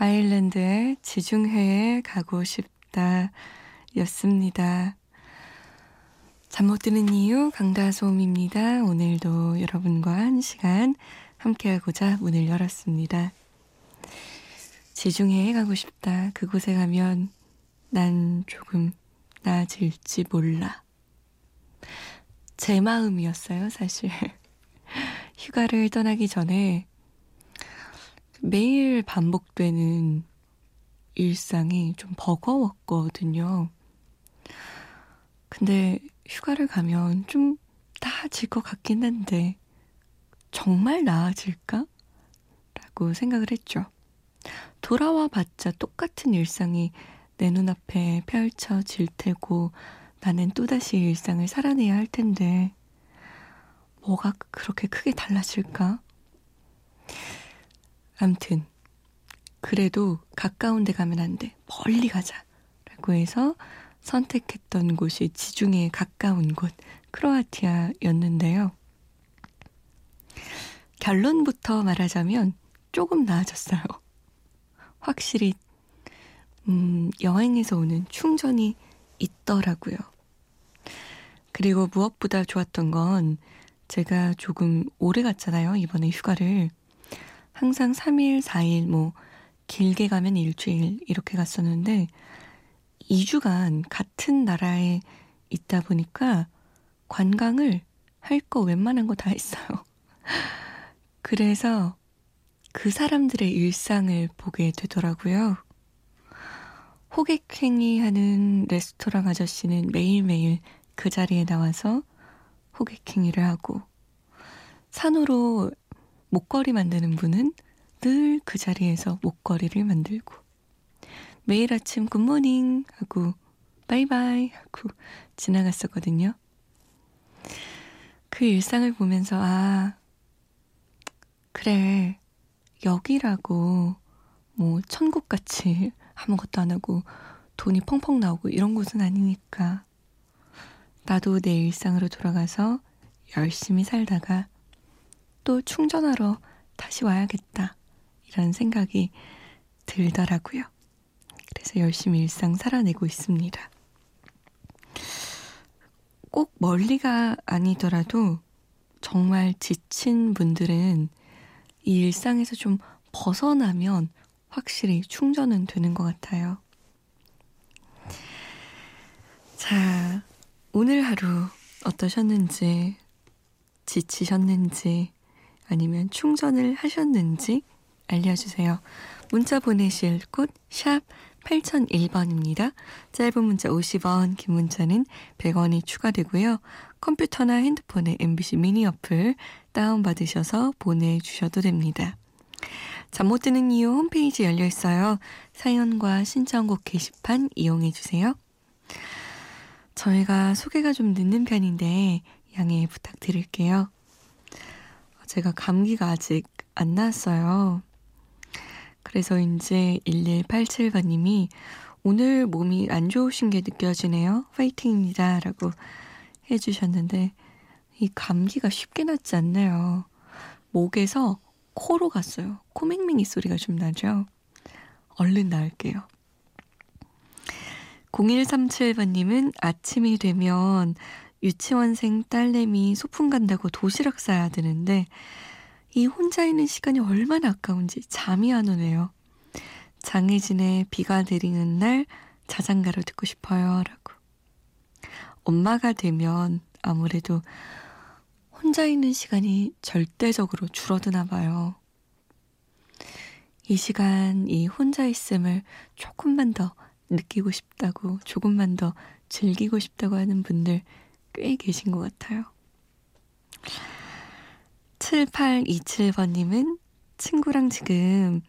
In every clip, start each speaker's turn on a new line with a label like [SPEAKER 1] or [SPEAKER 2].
[SPEAKER 1] 아일랜드의 지중해에 가고 싶다 였습니다. 잠 못 드는 이유 강다솜입니다. 오늘도 여러분과 한 시간 함께하고자 문을 열었습니다. 지중해에 가고 싶다. 그곳에 가면 난 조금 나아질지 몰라. 제 마음이었어요, 사실. 휴가를 떠나기 전에 매일 반복되는 일상이 좀 버거웠거든요. 근데 휴가를 가면 좀 나아질 것 같긴 한데, 정말 나아질까? 라고 생각을 했죠. 돌아와 봤자 똑같은 일상이 내 눈앞에 펼쳐질 테고, 나는 또다시 일상을 살아내야 할 텐데, 뭐가 그렇게 크게 달라질까? 암튼 그래도 가까운 데 가면 안 돼. 멀리 가자. 라고 해서 선택했던 곳이 지중해에 가까운 곳 크로아티아였는데요. 결론부터 말하자면 조금 나아졌어요. 확실히 음, 여행에서 오는 충전이 있더라고요. 그리고 무엇보다 좋았던 건 제가 조금 오래 갔잖아요. 이번에 휴가를. 항상 3일, 4일, 뭐, 길게 가면 일주일 이렇게 갔었는데, 2주간 같은 나라에 있다 보니까 관광을 할 거 웬만한 거 다 했어요. 그래서 그 사람들의 일상을 보게 되더라고요. 호객행위 하는 레스토랑 아저씨는 매일매일 그 자리에 나와서 호객행위를 하고, 산으로 목걸이 만드는 분은 늘 그 자리에서 목걸이를 만들고 매일 아침 굿모닝 하고 바이바이 하고 지나갔었거든요. 그 일상을 보면서 아 그래 여기라고 뭐 천국같이 아무것도 안 하고 돈이 펑펑 나오고 이런 곳은 아니니까 나도 내 일상으로 돌아가서 열심히 살다가 또 충전하러 다시 와야겠다. 이런 생각이 들더라고요. 그래서 열심히 일상 살아내고 있습니다. 꼭 멀리가 아니더라도 정말 지친 분들은 이 일상에서 좀 벗어나면 확실히 충전은 되는 것 같아요. 자, 오늘 하루 어떠셨는지, 지치셨는지, 아니면 충전을 하셨는지 알려주세요. 문자 보내실 곳 샵 8001번입니다. 짧은 문자 50원, 긴 문자는 100원이 추가되고요. 컴퓨터나 핸드폰에 MBC 미니 어플 다운받으셔서 보내주셔도 됩니다. 잠 못 드는 이유 홈페이지 열려 있어요. 사연과 신청곡 게시판 이용해 주세요. 저희가 소개가 좀 늦는 편인데 양해 부탁드릴게요. 제가 감기가 아직 안 났어요. 그래서인제 1187번님이 오늘 몸이 안 좋으신 게 느껴지네요. 파이팅입니다. 라고 해주셨는데, 이 감기가 쉽게 낫지 않네요. 목에서 코로 갔어요. 코맹맹이 소리가 좀 나죠? 얼른 나을게요. 0137번님은 아침이 되면 유치원생 딸내미 소풍 간다고 도시락 싸야 되는데 이 혼자 있는 시간이 얼마나 아까운지 잠이 안 오네요. 장혜진의 비가 내리는 날 자장가를 듣고 싶어요. 라고. 엄마가 되면 아무래도 혼자 있는 시간이 절대적으로 줄어드나 봐요. 이 시간, 이 혼자 있음을 조금만 더 느끼고 싶다고, 조금만 더 즐기고 싶다고 하는 분들 꽤 계신 것 같아요. 7827번님은 친구랑 지금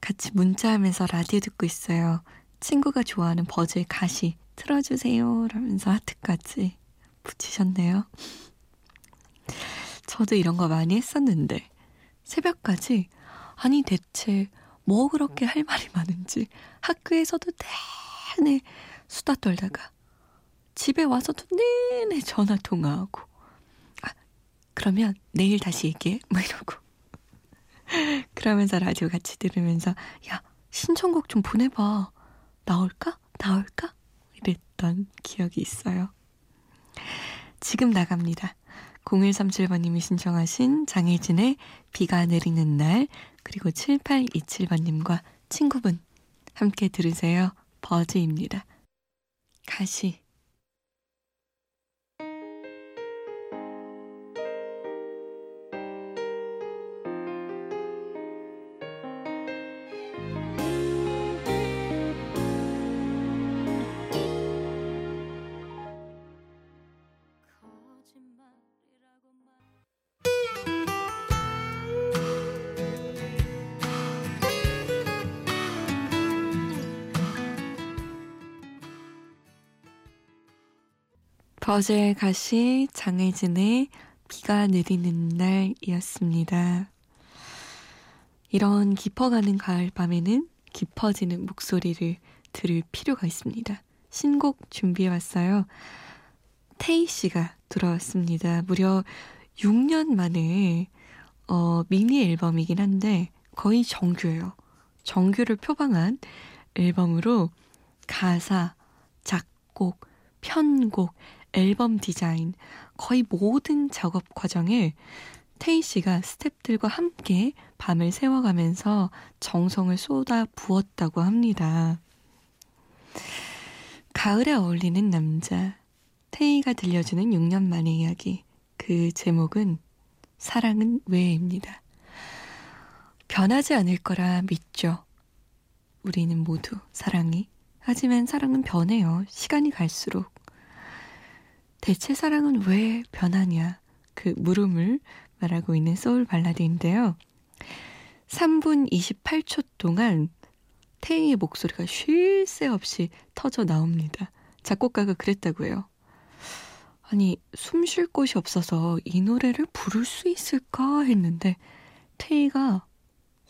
[SPEAKER 1] 같이 문자하면서 라디오 듣고 있어요. 친구가 좋아하는 버즈의 가시 틀어주세요. 라면서 하트까지 붙이셨네요. 저도 이런 거 많이 했었는데, 새벽까지, 아니, 대체 뭐 그렇게 할 말이 많은지 학교에서도 내내 수다 떨다가 집에 와서도 내내 전화 통화하고 아, 그러면 내일 다시 얘기해. 뭐 이러고. 그러면서 라디오 같이 들으면서 야, 신청곡 좀 보내봐. 나올까? 나올까? 이랬던 기억이 있어요. 지금 나갑니다. 0137번님이 신청하신 장혜진의 비가 내리는 날 그리고 7827번님과 친구분 함께 들으세요. 버즈입니다. 가시 버즈의 가시 장혜진의 비가 내리는 날이었습니다. 이런 깊어가는 가을 밤에는 깊어지는 목소리를 들을 필요가 있습니다. 신곡 준비해왔어요. 테이 씨가 돌아왔습니다. 무려 6년 만에 어, 미니 앨범이긴 한데 거의 정규예요. 정규를 표방한 앨범으로 가사, 작곡, 편곡, 앨범 디자인, 거의 모든 작업 과정을 테이 씨가 스탭들과 함께 밤을 새워가면서 정성을 쏟아 부었다고 합니다. 가을에 어울리는 남자, 테이가 들려주는 6년 만의 이야기. 그 제목은 사랑은 왜입니다. 변하지 않을 거라 믿죠. 우리는 모두 사랑이. 하지만 사랑은 변해요. 시간이 갈수록. 대체 사랑은 왜 변하냐? 그 물음을 말하고 있는 소울 발라드인데요. 3분 28초 동안 태희의 목소리가 쉴 새 없이 터져 나옵니다. 작곡가가 그랬다고 해요. 아니, 숨 쉴 곳이 없어서 이 노래를 부를 수 있을까 했는데 태희가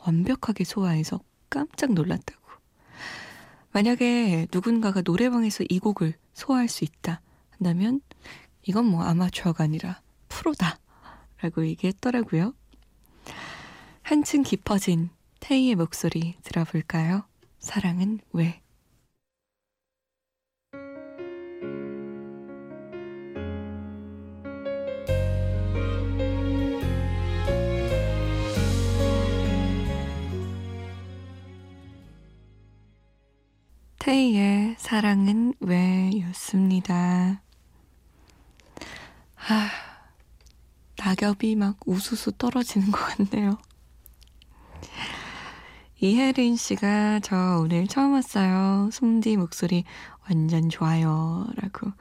[SPEAKER 1] 완벽하게 소화해서 깜짝 놀랐다고. 만약에 누군가가 노래방에서 이 곡을 소화할 수 있다. 한다면 이건 뭐 아마추어가 아니라 프로다 라고 얘기했더라고요. 한층 깊어진 태희의 목소리 들어볼까요? 사랑은 왜? 태희의 사랑은 왜 였습니다. 아, 낙엽이 막 우수수 떨어지는 것 같네요. 이혜린 씨가 저 오늘 처음 왔어요. 솜디 목소리 완전 좋아요. 라고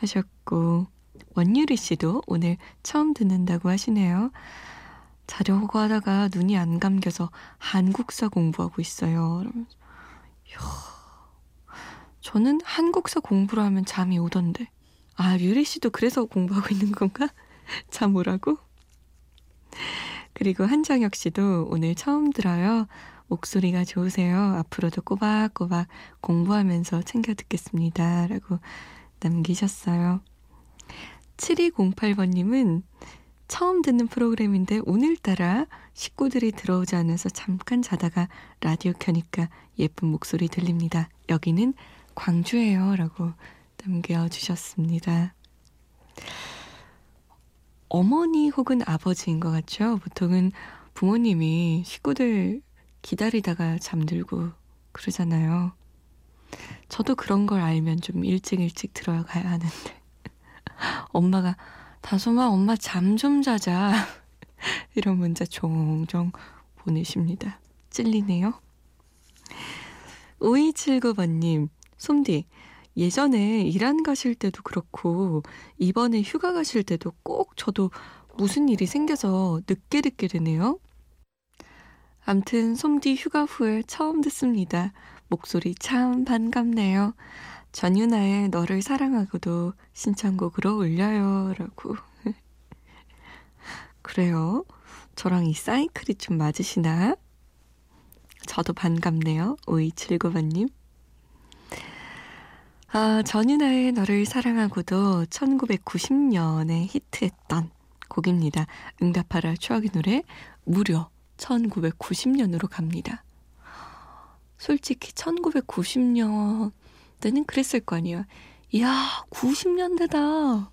[SPEAKER 1] 하셨고, 원유리 씨도 오늘 처음 듣는다고 하시네요. 자려고 하다가 눈이 안 감겨서 한국사 공부하고 있어요. 이야, 저는 한국사 공부를 하면 잠이 오던데. 아, 유리 씨도 그래서 공부하고 있는 건가? 참 오라고? 그리고 한정혁 씨도 오늘 처음 들어요. 목소리가 좋으세요. 앞으로도 꼬박꼬박 공부하면서 챙겨 듣겠습니다. 라고 남기셨어요. 7208번님은 처음 듣는 프로그램인데 오늘따라 식구들이 들어오지 않아서 잠깐 자다가 라디오 켜니까 예쁜 목소리 들립니다. 여기는 광주예요. 라고 남겨주셨습니다. 어머니 혹은 아버지인 것 같죠? 보통은 부모님이 식구들 기다리다가 잠들고 그러잖아요. 저도 그런 걸 알면 좀 일찍 일찍 들어가야 하는데. 엄마가 다솜아 엄마 잠 좀 자자. 이런 문자 종종 보내십니다. 찔리네요. 5279번님, 솜디, 예전에 일한 가실 때도 그렇고 이번에 휴가 가실 때도 꼭 저도 무슨 일이 생겨서 늦게 듣게 되네요. 암튼 솜디 휴가 후에 처음 듣습니다. 목소리 참 반갑네요. 전유나의 너를 사랑하고도 신청곡으로 올려요. 라고. 그래요. 저랑 이 사이클이 좀 맞으시나? 저도 반갑네요. 5279번님. 아, 전유나의 너를 사랑하고도 1990년에 히트했던 곡입니다. 응답하라 추억의 노래 무려 1990년으로 갑니다. 솔직히 1990년 때는 그랬을 거 아니야. 이야, 90년대다.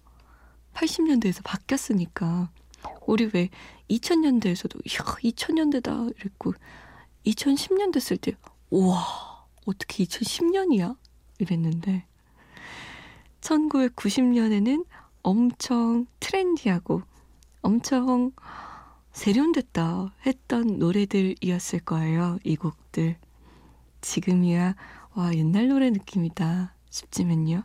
[SPEAKER 1] 80년대에서 바뀌었으니까. 우리 왜 2000년대에서도 이야, 2000년대다 이랬고 2010년 됐을 때 우와, 어떻게 2010년이야? 이랬는데 1990년에는 엄청 트렌디하고 엄청 세련됐다 했던 노래들이었을 거예요. 이 곡들. 지금이야 와 옛날 노래 느낌이다 싶지만요.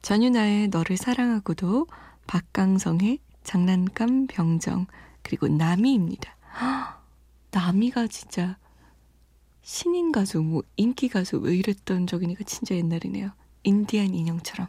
[SPEAKER 1] 전유나의 너를 사랑하고도 박강성의 장난감 병정 그리고 나미입니다. 나미가 진짜 신인 가수, 뭐 인기 가수 왜 이랬던 적이니까 진짜 옛날이네요. 인디안 인형처럼.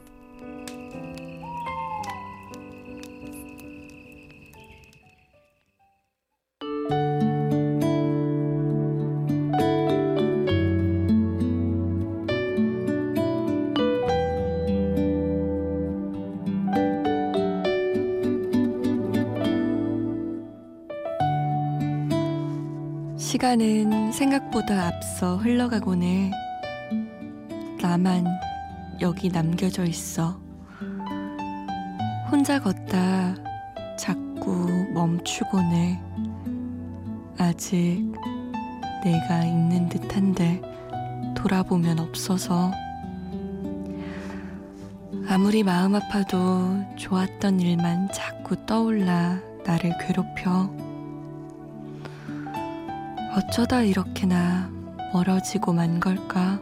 [SPEAKER 1] 시간은 생각보다 앞서 흘러가곤 해. 나만 여기 남겨져 있어. 혼자 걷다 자꾸 멈추곤 해. 아직 내가 있는 듯한데 돌아보면 없어서. 아무리 마음 아파도 좋았던 일만 자꾸 떠올라 나를 괴롭혀. 어쩌다 이렇게나 멀어지고만 걸까?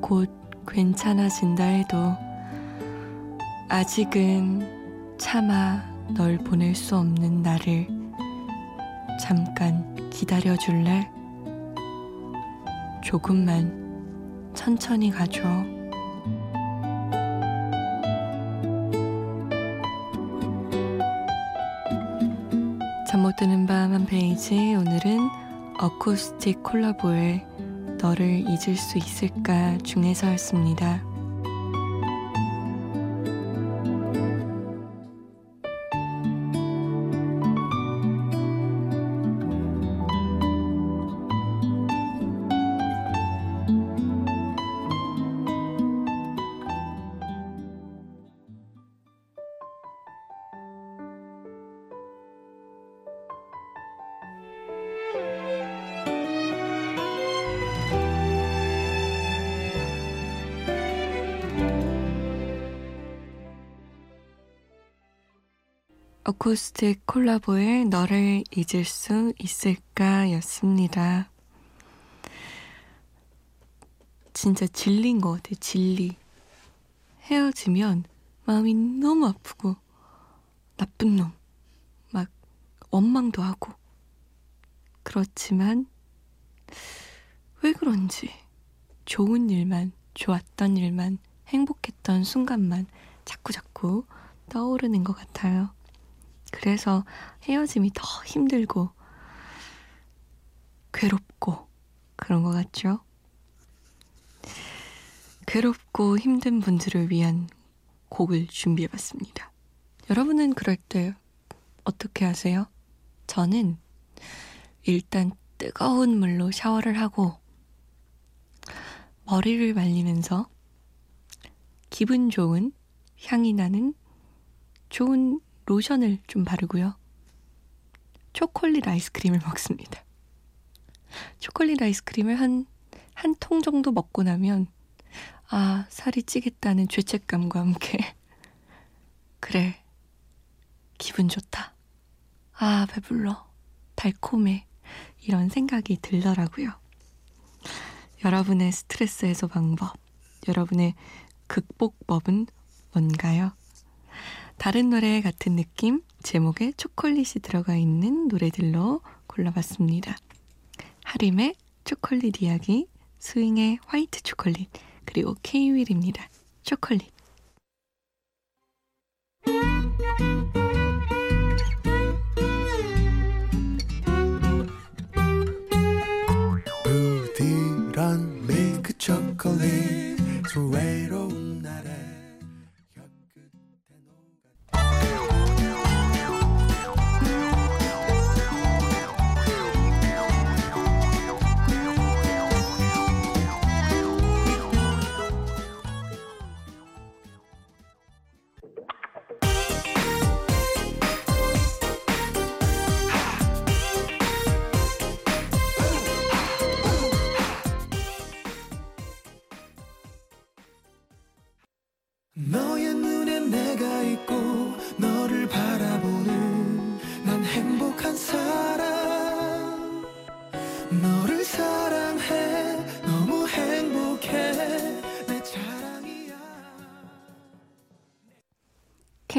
[SPEAKER 1] 곧 괜찮아진다 해도 아직은 차마 널 보낼 수 없는 나를 잠깐 기다려 줄래? 조금만 천천히 가줘. 드는 밤 한 페이지 오늘은 어쿠스틱 콜라보의 너를 잊을 수 있을까 중에서였습니다. 어쿠스틱 콜라보의 너를 잊을 수 있을까 였습니다. 진짜 진리인 것 같아, 진리. 헤어지면 마음이 너무 아프고, 나쁜 놈, 막 원망도 하고. 그렇지만 왜 그런지 좋은 일만, 좋았던 일만, 행복했던 순간만 자꾸자꾸 떠오르는 것 같아요. 그래서 헤어짐이 더 힘들고, 괴롭고, 그런 것 같죠? 괴롭고 힘든 분들을 위한 곡을 준비해봤습니다. 여러분은 그럴 때 어떻게 하세요? 저는 일단 뜨거운 물로 샤워를 하고 머리를 말리면서 기분 좋은 향이 나는 좋은 로션을 좀 바르고요. 초콜릿 아이스크림을 먹습니다. 초콜릿 아이스크림을 한, 한 통 정도 먹고 나면, 아, 살이 찌겠다는 죄책감과 함께, 그래, 기분 좋다. 아, 배불러. 달콤해. 이런 생각이 들더라고요. 여러분의 스트레스 해소 방법, 여러분의 극복법은 뭔가요? 다른 노래 같은 느낌, 제목에 초콜릿이 들어가 있는 노래들로 골라봤습니다. 하림의 초콜릿 이야기, 스윙의 화이트 초콜릿, 그리고 케이윌입니다. 초콜릿.
[SPEAKER 2] 부드러운 밀크 초콜릿 저 외로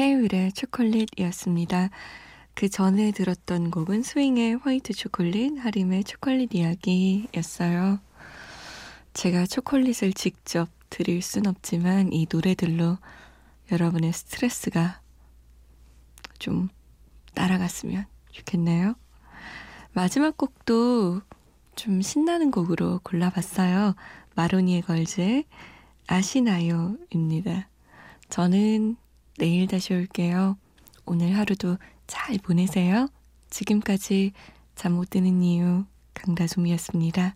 [SPEAKER 1] 케이윌의 초콜릿이었습니다. 그 전에 들었던 곡은 스윙의 화이트 초콜릿, 하림의 초콜릿 이야기였어요. 제가 초콜릿을 직접 드릴 순 없지만 이 노래들로 여러분의 스트레스가 좀 따라갔으면 좋겠네요. 마지막 곡도 좀 신나는 곡으로 골라봤어요. 마로니에 걸즈의 아시나요입니다. 저는 내일 다시 올게요. 오늘 하루도 잘 보내세요. 지금까지 잠 못 드는 이유 강다솜이었습니다.